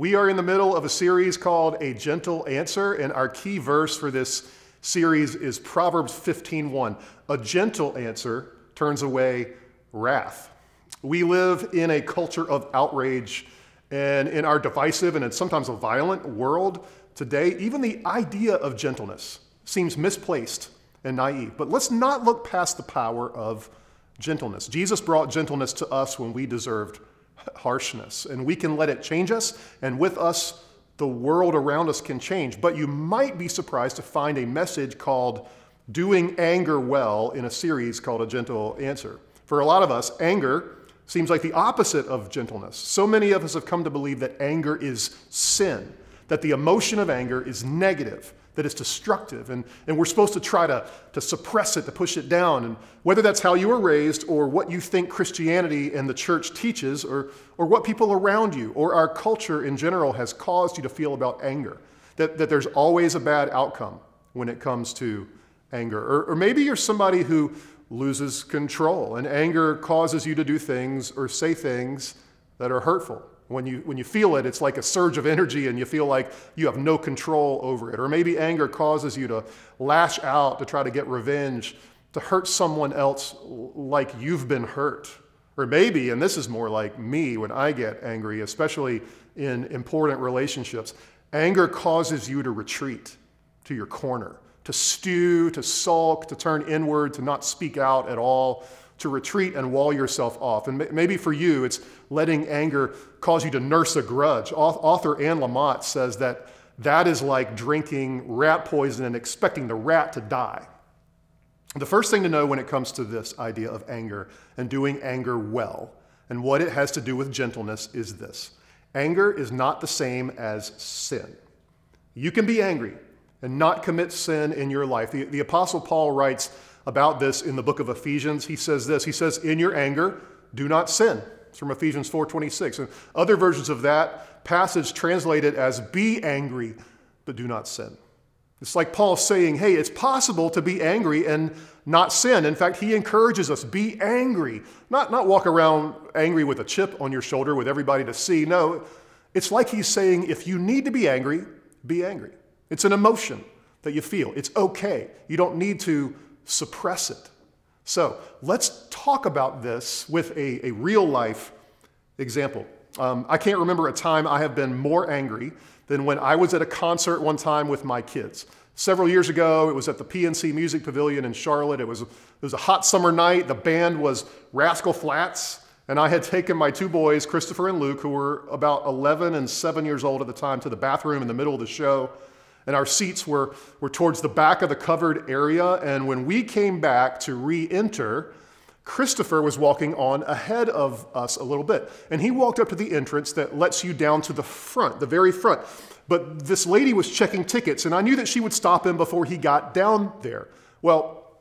We are in the middle of a series called A Gentle Answer, and our key verse for this series is Proverbs 15:1. A gentle answer turns away wrath. We live in a culture of outrage and in our divisive and sometimes a violent world today, even the idea of gentleness seems misplaced and naive. But let's not look past the power of gentleness. Jesus brought gentleness to us when we deserved harshness, and we can let it change us, and with us, the world around us can change. But you might be surprised to find a message called Doing Anger Well in a series called A Gentle Answer. For a lot of us, anger seems like the opposite of gentleness. So many of us have come to believe that anger is sin, that the emotion of anger is negative, that it's destructive, and, and we're supposed to try to, to suppress it, to push it down. And whether that's how you were raised, or what you think Christianity and the church teaches, or, or what people around you, or our culture in general has caused you to feel about anger, that, that there's always a bad outcome when it comes to anger. Or, or maybe you're somebody who loses control, and anger causes you to do things or say things that are hurtful. When you, when you feel it, it's like a surge of energy and you feel like you have no control over it. Or maybe anger causes you to lash out to try to get revenge, to hurt someone else like you've been hurt. Or maybe, and this is more like me when I get angry, especially in important relationships, anger causes you to retreat to your corner, to stew, to sulk, to turn inward, to not speak out at all to retreat and wall yourself off. And maybe for you, it's letting anger cause you to nurse a grudge. Author Anne Lamott says that that is like drinking rat poison and expecting the rat to die. The first thing to know when it comes to this idea of anger and doing anger well and what it has to do with gentleness is this anger is not the same as sin. You can be angry and not commit sin in your life. The, the Apostle Paul writes, about this in the book of Ephesians. He says this. He says, "In your anger, do not sin." It's from Ephesians 4:26. And other versions of that passage translate it as "Be angry, but do not sin." It's like Paul saying, "Hey, it's possible to be angry and not sin." In fact, he encourages us, "Be angry." Not not walk around angry with a chip on your shoulder with everybody to see. No, it's like he's saying, if you need to be angry, be angry. It's an emotion that you feel. It's okay. You don't need to suppress it. So let's talk about this with a, a real life example. Um, I can't remember a time I have been more angry than when I was at a concert one time with my kids. Several years ago, it was at the PNC Music Pavilion in Charlotte. It was, it was a hot summer night. The band was Rascal Flatts, and I had taken my two boys, Christopher and Luke, who were about 11 and 7 years old at the time, to the bathroom in the middle of the show and our seats were, were towards the back of the covered area. And when we came back to re enter, Christopher was walking on ahead of us a little bit. And he walked up to the entrance that lets you down to the front, the very front. But this lady was checking tickets, and I knew that she would stop him before he got down there. Well,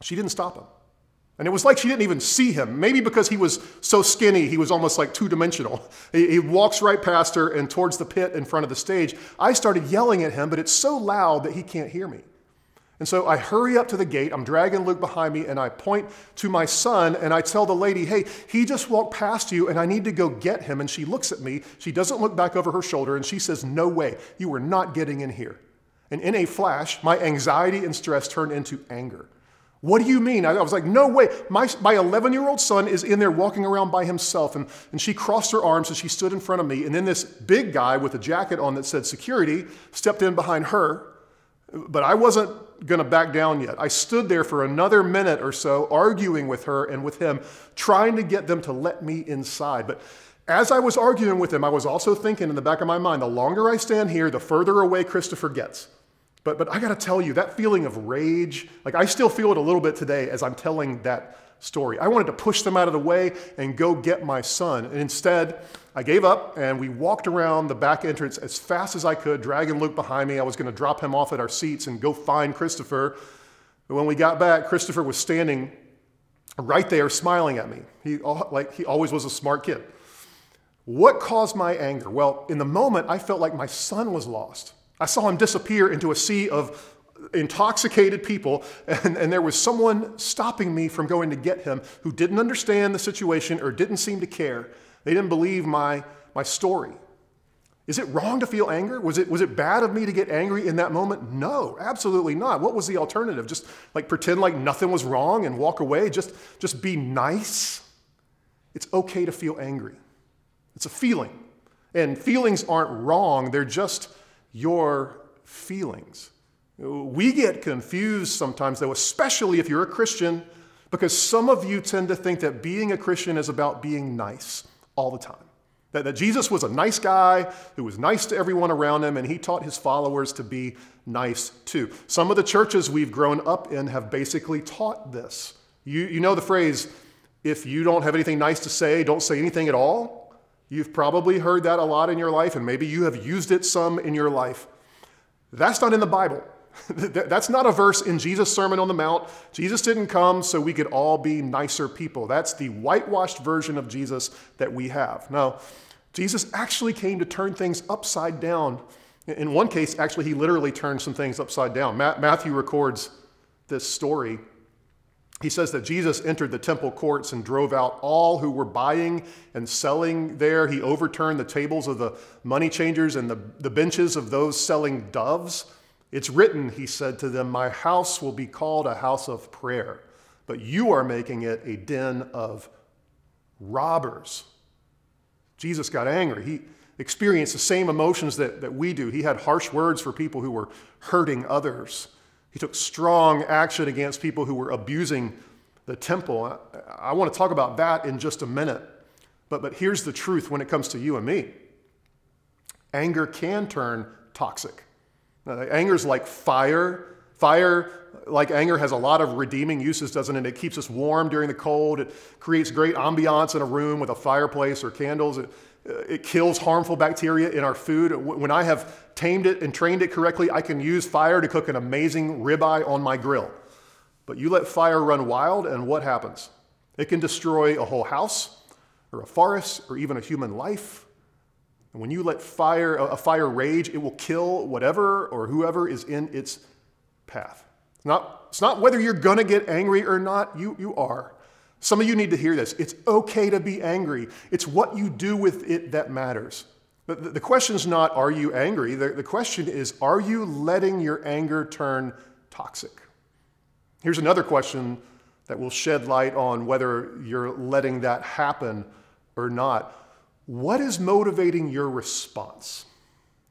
she didn't stop him. And it was like she didn't even see him. Maybe because he was so skinny, he was almost like two dimensional. He, he, walks right past her and towards the pit in front of the stage. I started yelling at him, but it's so loud that he can't hear me. And so I hurry up to the gate. I'm dragging Luke behind me, and I point to my son, and I tell the lady, Hey, he just walked past you, and I need to go get him. And she looks at me. She doesn't look back over her shoulder, and she says, No way. You are not getting in here. And in a flash, my anxiety and stress turned into anger. What do you mean? I was like, no way. My, my 11 year old son is in there walking around by himself. And, and she crossed her arms and she stood in front of me. And then this big guy with a jacket on that said security stepped in behind her. But I wasn't going to back down yet. I stood there for another minute or so, arguing with her and with him, trying to get them to let me inside. But as I was arguing with him, I was also thinking in the back of my mind the longer I stand here, the further away Christopher gets. But, but I got to tell you, that feeling of rage, like I still feel it a little bit today as I'm telling that story. I wanted to push them out of the way and go get my son. And instead, I gave up and we walked around the back entrance as fast as I could, dragging Luke behind me. I was going to drop him off at our seats and go find Christopher. But when we got back, Christopher was standing right there smiling at me. He, like, he always was a smart kid. What caused my anger? Well, in the moment, I felt like my son was lost. I saw him disappear into a sea of intoxicated people, and, and there was someone stopping me from going to get him who didn't understand the situation or didn't seem to care. They didn't believe my, my story. Is it wrong to feel anger? Was it, was it bad of me to get angry in that moment? No, absolutely not. What was the alternative? Just like pretend like nothing was wrong and walk away? Just, just be nice? It's okay to feel angry. It's a feeling. And feelings aren't wrong, they're just your feelings. We get confused sometimes, though, especially if you're a Christian, because some of you tend to think that being a Christian is about being nice all the time. That, that Jesus was a nice guy who was nice to everyone around him, and he taught his followers to be nice too. Some of the churches we've grown up in have basically taught this. You, you know the phrase, if you don't have anything nice to say, don't say anything at all? You've probably heard that a lot in your life, and maybe you have used it some in your life. That's not in the Bible. That's not a verse in Jesus' Sermon on the Mount. Jesus didn't come so we could all be nicer people. That's the whitewashed version of Jesus that we have. No, Jesus actually came to turn things upside down. In one case, actually, he literally turned some things upside down. Matthew records this story. He says that Jesus entered the temple courts and drove out all who were buying and selling there. He overturned the tables of the money changers and the, the benches of those selling doves. It's written, he said to them, My house will be called a house of prayer, but you are making it a den of robbers. Jesus got angry. He experienced the same emotions that, that we do. He had harsh words for people who were hurting others. He took strong action against people who were abusing the temple. I, I want to talk about that in just a minute. But, but here's the truth when it comes to you and me anger can turn toxic. Anger is like fire. Fire, like anger, has a lot of redeeming uses, doesn't it? It keeps us warm during the cold. It creates great ambiance in a room with a fireplace or candles. It, uh, it kills harmful bacteria in our food. When I have tamed it and trained it correctly, I can use fire to cook an amazing ribeye on my grill. But you let fire run wild, and what happens? It can destroy a whole house, or a forest, or even a human life. And when you let fire, a fire rage, it will kill whatever or whoever is in its path. It's not, it's not whether you're going to get angry or not, you, you are. Some of you need to hear this. It's okay to be angry, it's what you do with it that matters. The, the question is not, are you angry? The, the question is, are you letting your anger turn toxic? Here's another question that will shed light on whether you're letting that happen or not. What is motivating your response?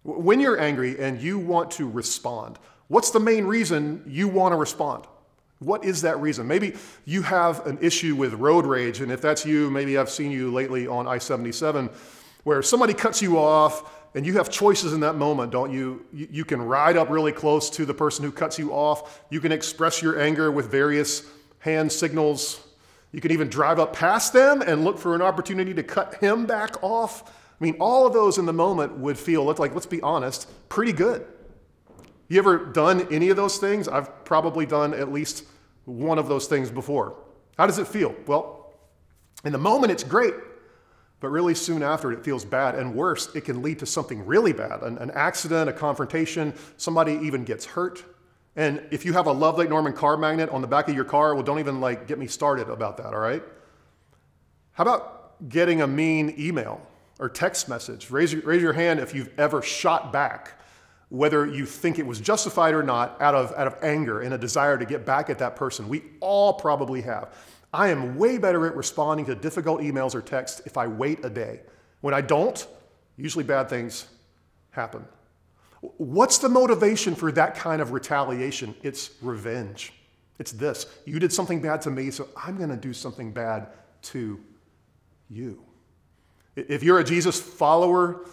When you're angry and you want to respond, what's the main reason you want to respond? What is that reason? Maybe you have an issue with road rage, and if that's you, maybe I've seen you lately on I 77 where somebody cuts you off and you have choices in that moment, don't you? You can ride up really close to the person who cuts you off. You can express your anger with various hand signals, you can even drive up past them and look for an opportunity to cut him back off. I mean, all of those in the moment would feel, like, let's be honest, pretty good. You ever done any of those things? I've probably done at least one of those things before. How does it feel? Well, in the moment, it's great. But really soon after, it feels bad. And worse, it can lead to something really bad an, an accident, a confrontation, somebody even gets hurt. And if you have a Love Lake Norman car magnet on the back of your car, well, don't even like get me started about that, all right? How about getting a mean email or text message? Raise raise your hand if you've ever shot back, whether you think it was justified or not, out of, out of anger and a desire to get back at that person. We all probably have. I am way better at responding to difficult emails or texts if I wait a day. When I don't, usually bad things happen. What's the motivation for that kind of retaliation? It's revenge. It's this you did something bad to me, so I'm going to do something bad to you. If you're a Jesus follower,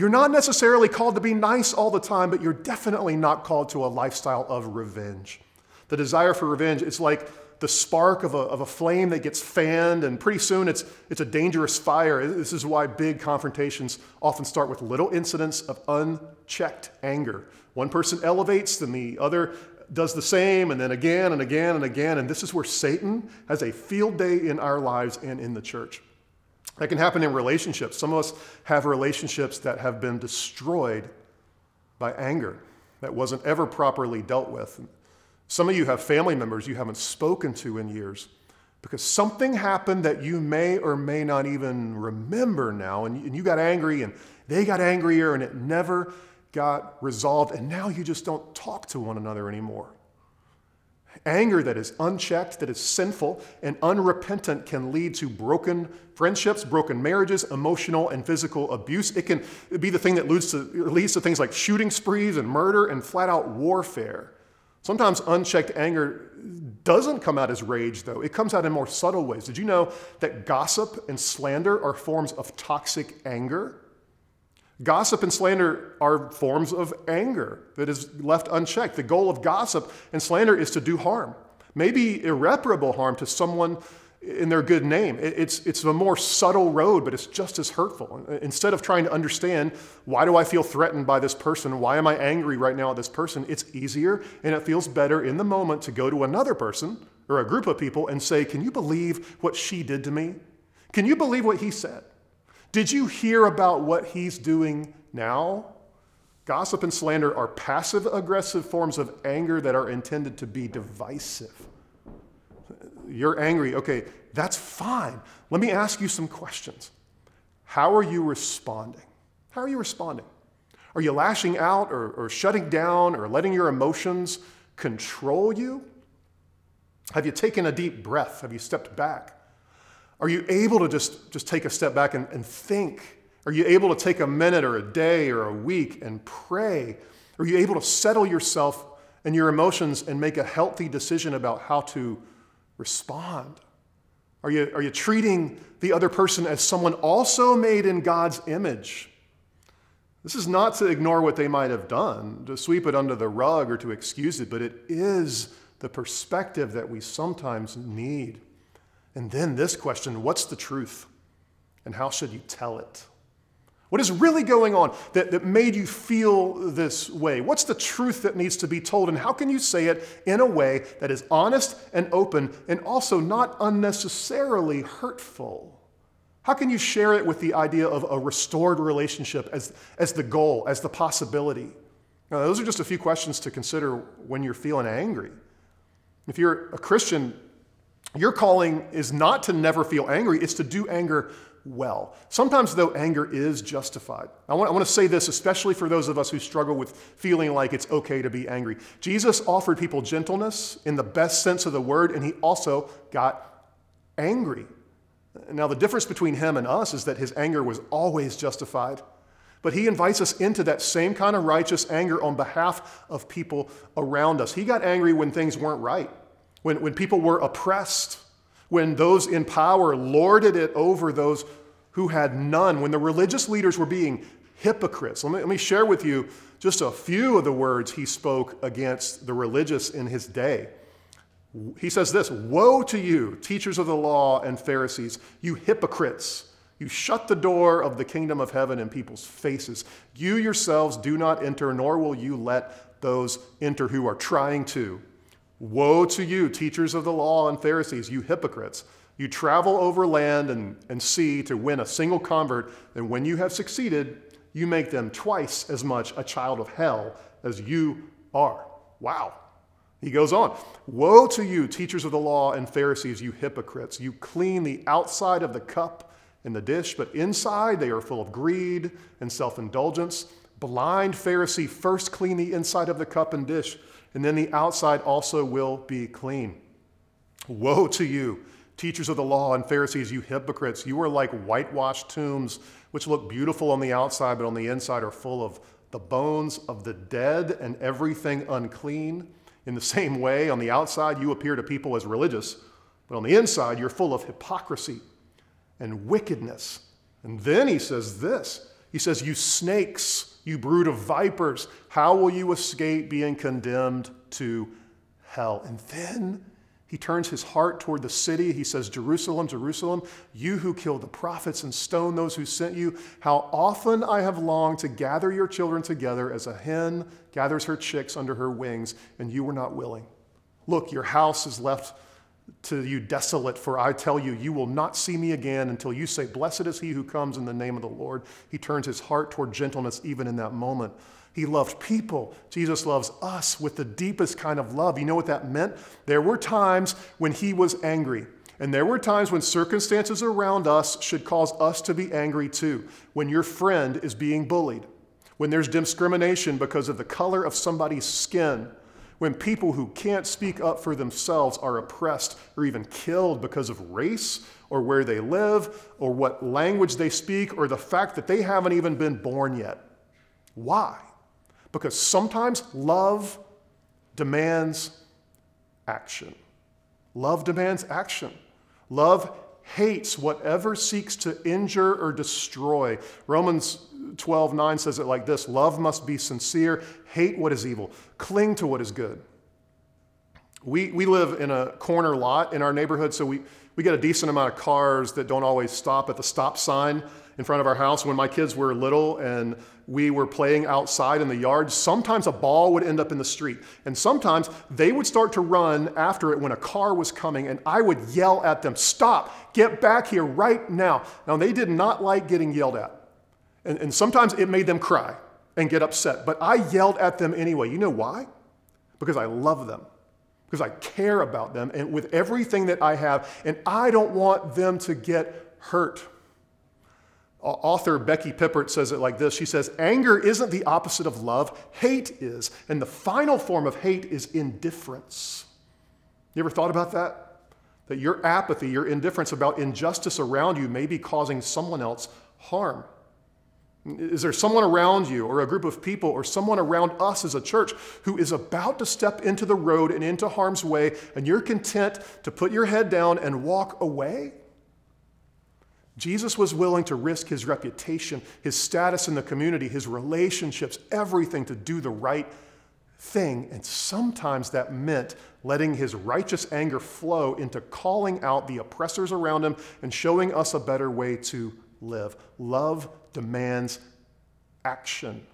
you're not necessarily called to be nice all the time, but you're definitely not called to a lifestyle of revenge. The desire for revenge, it's like the spark of a, of a flame that gets fanned, and pretty soon it's, it's a dangerous fire. This is why big confrontations often start with little incidents of unchecked anger. One person elevates, then the other does the same, and then again and again and again. And this is where Satan has a field day in our lives and in the church. That can happen in relationships. Some of us have relationships that have been destroyed by anger that wasn't ever properly dealt with. Some of you have family members you haven't spoken to in years because something happened that you may or may not even remember now, and you got angry and they got angrier, and it never got resolved, and now you just don't talk to one another anymore. Anger that is unchecked, that is sinful, and unrepentant can lead to broken friendships, broken marriages, emotional and physical abuse. It can be the thing that leads to, leads to things like shooting sprees and murder and flat out warfare. Sometimes unchecked anger doesn't come out as rage, though. It comes out in more subtle ways. Did you know that gossip and slander are forms of toxic anger? Gossip and slander are forms of anger that is left unchecked. The goal of gossip and slander is to do harm, maybe irreparable harm to someone in their good name. It's, it's a more subtle road, but it's just as hurtful. Uh, instead of trying to understand why do I feel threatened by this person? Why am I angry right now at this person? It's easier and it feels better in the moment to go to another person or a group of people and say, Can you believe what she did to me? Can you believe what he said? Did you hear about what he's doing now? Gossip and slander are passive aggressive forms of anger that are intended to be divisive. You're angry. Okay, that's fine. Let me ask you some questions. How are you responding? How are you responding? Are you lashing out or, or shutting down or letting your emotions control you? Have you taken a deep breath? Have you stepped back? Are you able to just, just take a step back and, and think? Are you able to take a minute or a day or a week and pray? Are you able to settle yourself and your emotions and make a healthy decision about how to respond? Are you, are you treating the other person as someone also made in God's image? This is not to ignore what they might have done, to sweep it under the rug or to excuse it, but it is the perspective that we sometimes need. And then this question what's the truth? And how should you tell it? What is really going on that, that made you feel this way? What's the truth that needs to be told? And how can you say it in a way that is honest and open and also not unnecessarily hurtful? How can you share it with the idea of a restored relationship as, as the goal, as the possibility? Now, those are just a few questions to consider when you're feeling angry. If you're a Christian, your calling is not to never feel angry, it's to do anger well. Sometimes, though, anger is justified. I want, I want, to say this, especially for those of us who struggle with feeling like it's okay to be angry. Jesus offered people gentleness in the best sense of the word, and he also got angry. Now, the difference between him and us is that his anger was always justified. But he invites us into that same kind of righteous anger on behalf of people around us. He got angry when things weren't right when, when people were oppressed, when those in power lorded it over those who had none, when the religious leaders were being hypocrites. Let me, let me share with you just a few of the words he spoke against the religious in his day. He says this Woe to you, teachers of the law and Pharisees, you hypocrites! You shut the door of the kingdom of heaven in people's faces. You yourselves do not enter, nor will you let those enter who are trying to. Woe to you, teachers of the law and Pharisees, you hypocrites! You travel over land and, and sea to win a single convert, and when you have succeeded, you make them twice as much a child of hell as you are. Wow. He goes on Woe to you, teachers of the law and Pharisees, you hypocrites! You clean the outside of the cup and the dish, but inside they are full of greed and self indulgence. Blind Pharisee, first clean the inside of the cup and dish and then the outside also will be clean. Woe to you, teachers of the law and Pharisees, you hypocrites! You are like whitewashed tombs, which look beautiful on the outside, but on the inside are full of the bones of the dead and everything unclean. In the same way, on the outside, you appear to people as religious, but on the inside, you're full of hypocrisy and wickedness. And then he says this He says, You snakes you brood of vipers, how will you escape being condemned to hell? And then He turns his heart toward the city. He says, Jerusalem, Jerusalem, you who killed the prophets and stoned those who sent you, how often I have longed to gather your children together as a hen gathers her chicks under her wings, and you were not willing. Look, your house is left to you desolate, for I tell you, you will not see me again until you say, Blessed is he who comes in the name of the Lord. He turns his heart toward gentleness even in that moment. He loved people. Jesus loves us with the deepest kind of love. You know what that meant? There were times when he was angry. And there were times when circumstances around us should cause us to be angry too. When your friend is being bullied, when there's discrimination because of the color of somebody's skin, when people who can't speak up for themselves are oppressed or even killed because of race or where they live or what language they speak or the fact that they haven't even been born yet. Why? Because sometimes love demands action. Love demands action. Love hates whatever seeks to injure or destroy. Romans 12 9 says it like this Love must be sincere, hate what is evil, cling to what is good. We, we live in a corner lot in our neighborhood, so we, we get a decent amount of cars that don't always stop at the stop sign in front of our house. When my kids were little and we were playing outside in the yard, sometimes a ball would end up in the street. And sometimes they would start to run after it when a car was coming, and I would yell at them, Stop, get back here right now. Now, they did not like getting yelled at. And, and sometimes it made them cry and get upset. But I yelled at them anyway. You know why? Because I love them because I care about them and with everything that I have, and I don't want them to get hurt. Author Becky Pippert says it like this She says, Anger isn't the opposite of love, hate is. And the final form of hate is indifference. You ever thought about that? That your apathy, your indifference about injustice around you may be causing someone else harm. Is there someone around you, or a group of people, or someone around us as a church who is about to step into the road and into harm's way, and you're content to put your head down and walk away? Jesus was willing to risk his reputation, his status in the community, his relationships, everything to do the right thing. And sometimes that meant letting his righteous anger flow into calling out the oppressors around him and showing us a better way to live. Love demands action.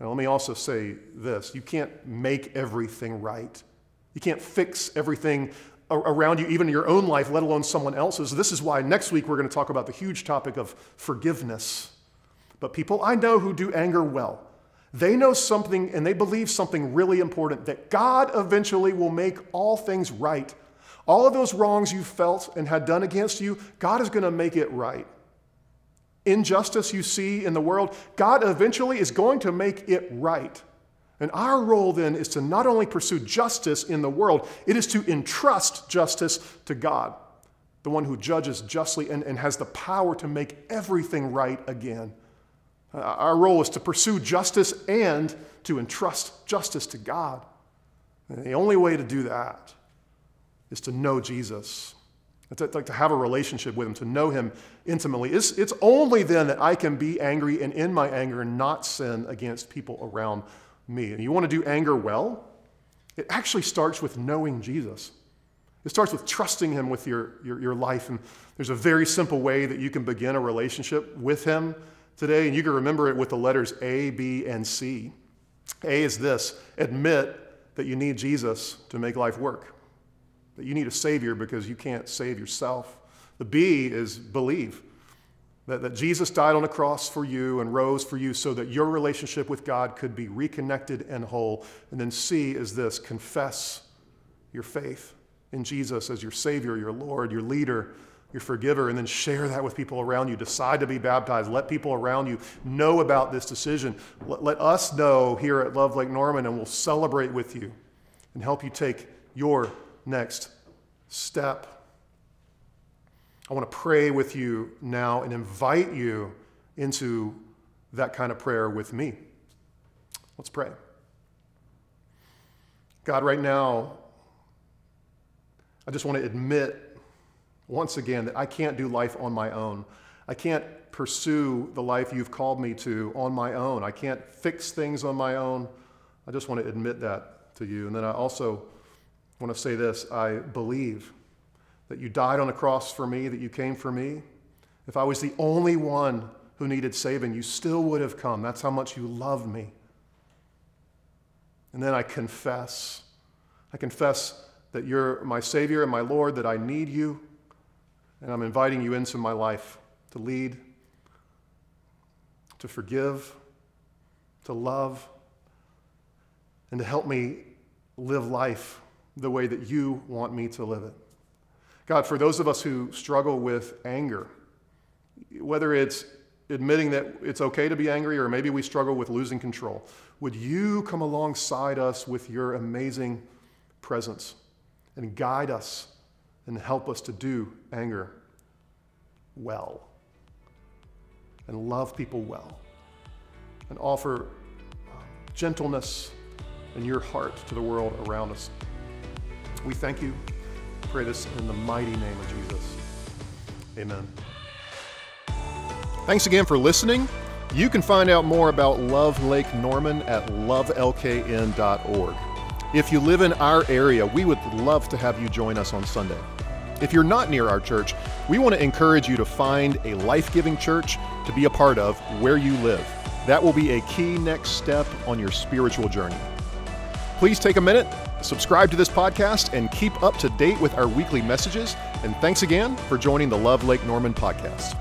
Now, let me also say this you can't make everything right. You can't fix everything around you, even in your own life, let alone someone else's. This is why next week we're going to talk about the huge topic of forgiveness. But people I know who do anger well, they know something and they believe something really important that God eventually will make all things right. All of those wrongs you felt and had done against you, God is going to make it right injustice you see in the world, God eventually is going to make it right. And our role then is to not only pursue justice in the world, it is to entrust justice to God, the one who judges justly and, and has the power to make everything right again. Uh, our role is to pursue justice and to entrust justice to God. And the only way to do that is to know Jesus to, like to have a relationship with him, to know him intimately. It's, it's only then that I can be angry and in my anger not sin against people around me. And you want to do anger well? It actually starts with knowing Jesus. It starts with trusting him with your, your, your life. And there's a very simple way that you can begin a relationship with him today. And you can remember it with the letters A, B, and C. A is this admit that you need Jesus to make life work that you need a Savior because you can't save yourself. The B is believe that, that Jesus died on the cross for you and rose for you so that your relationship with God could be reconnected and whole. And then C is this confess your faith in Jesus as your Savior, your Lord, your leader, your forgiver, and then share that with people around you. Decide to be baptized. Let people around you know about this decision. Let, let us know here at Love Lake Norman, and we'll celebrate with you and help you take your next step. I want to pray with you now and invite you into that kind of prayer with me. Let's pray. God, right now, I just want to admit once again that I can't do life on my own. I can't pursue the life you've called me to on my own. I can't fix things on my own. I just want to admit that to you. And then I also I want to say this I believe that you died on the cross for me, that you came for me. If I was the only one who needed saving, you still would have come. That's how much you love me. And then I confess. I confess that you're my Savior and my Lord, that I need you, and I'm inviting you into my life to lead, to forgive, to love, and to help me live life the way that you want me to live it. God, for those of us who struggle with anger, whether it's admitting that it's okay to be angry or maybe we struggle with losing control, would you come alongside us with your amazing presence and guide us and help us to do anger well and love people well and offer gentleness and your heart to the world around us. We thank you. Pray this in the mighty name of Jesus. Amen. Thanks again for listening. You can find out more about Love Lake Norman at lovelkn.org. If you live in our area, we would love to have you join us on Sunday. If you're not near our church, we want to encourage you to find a life giving church to be a part of where you live. That will be a key next step on your spiritual journey. Please take a minute, subscribe to this podcast, and keep up to date with our weekly messages. And thanks again for joining the Love Lake Norman podcast.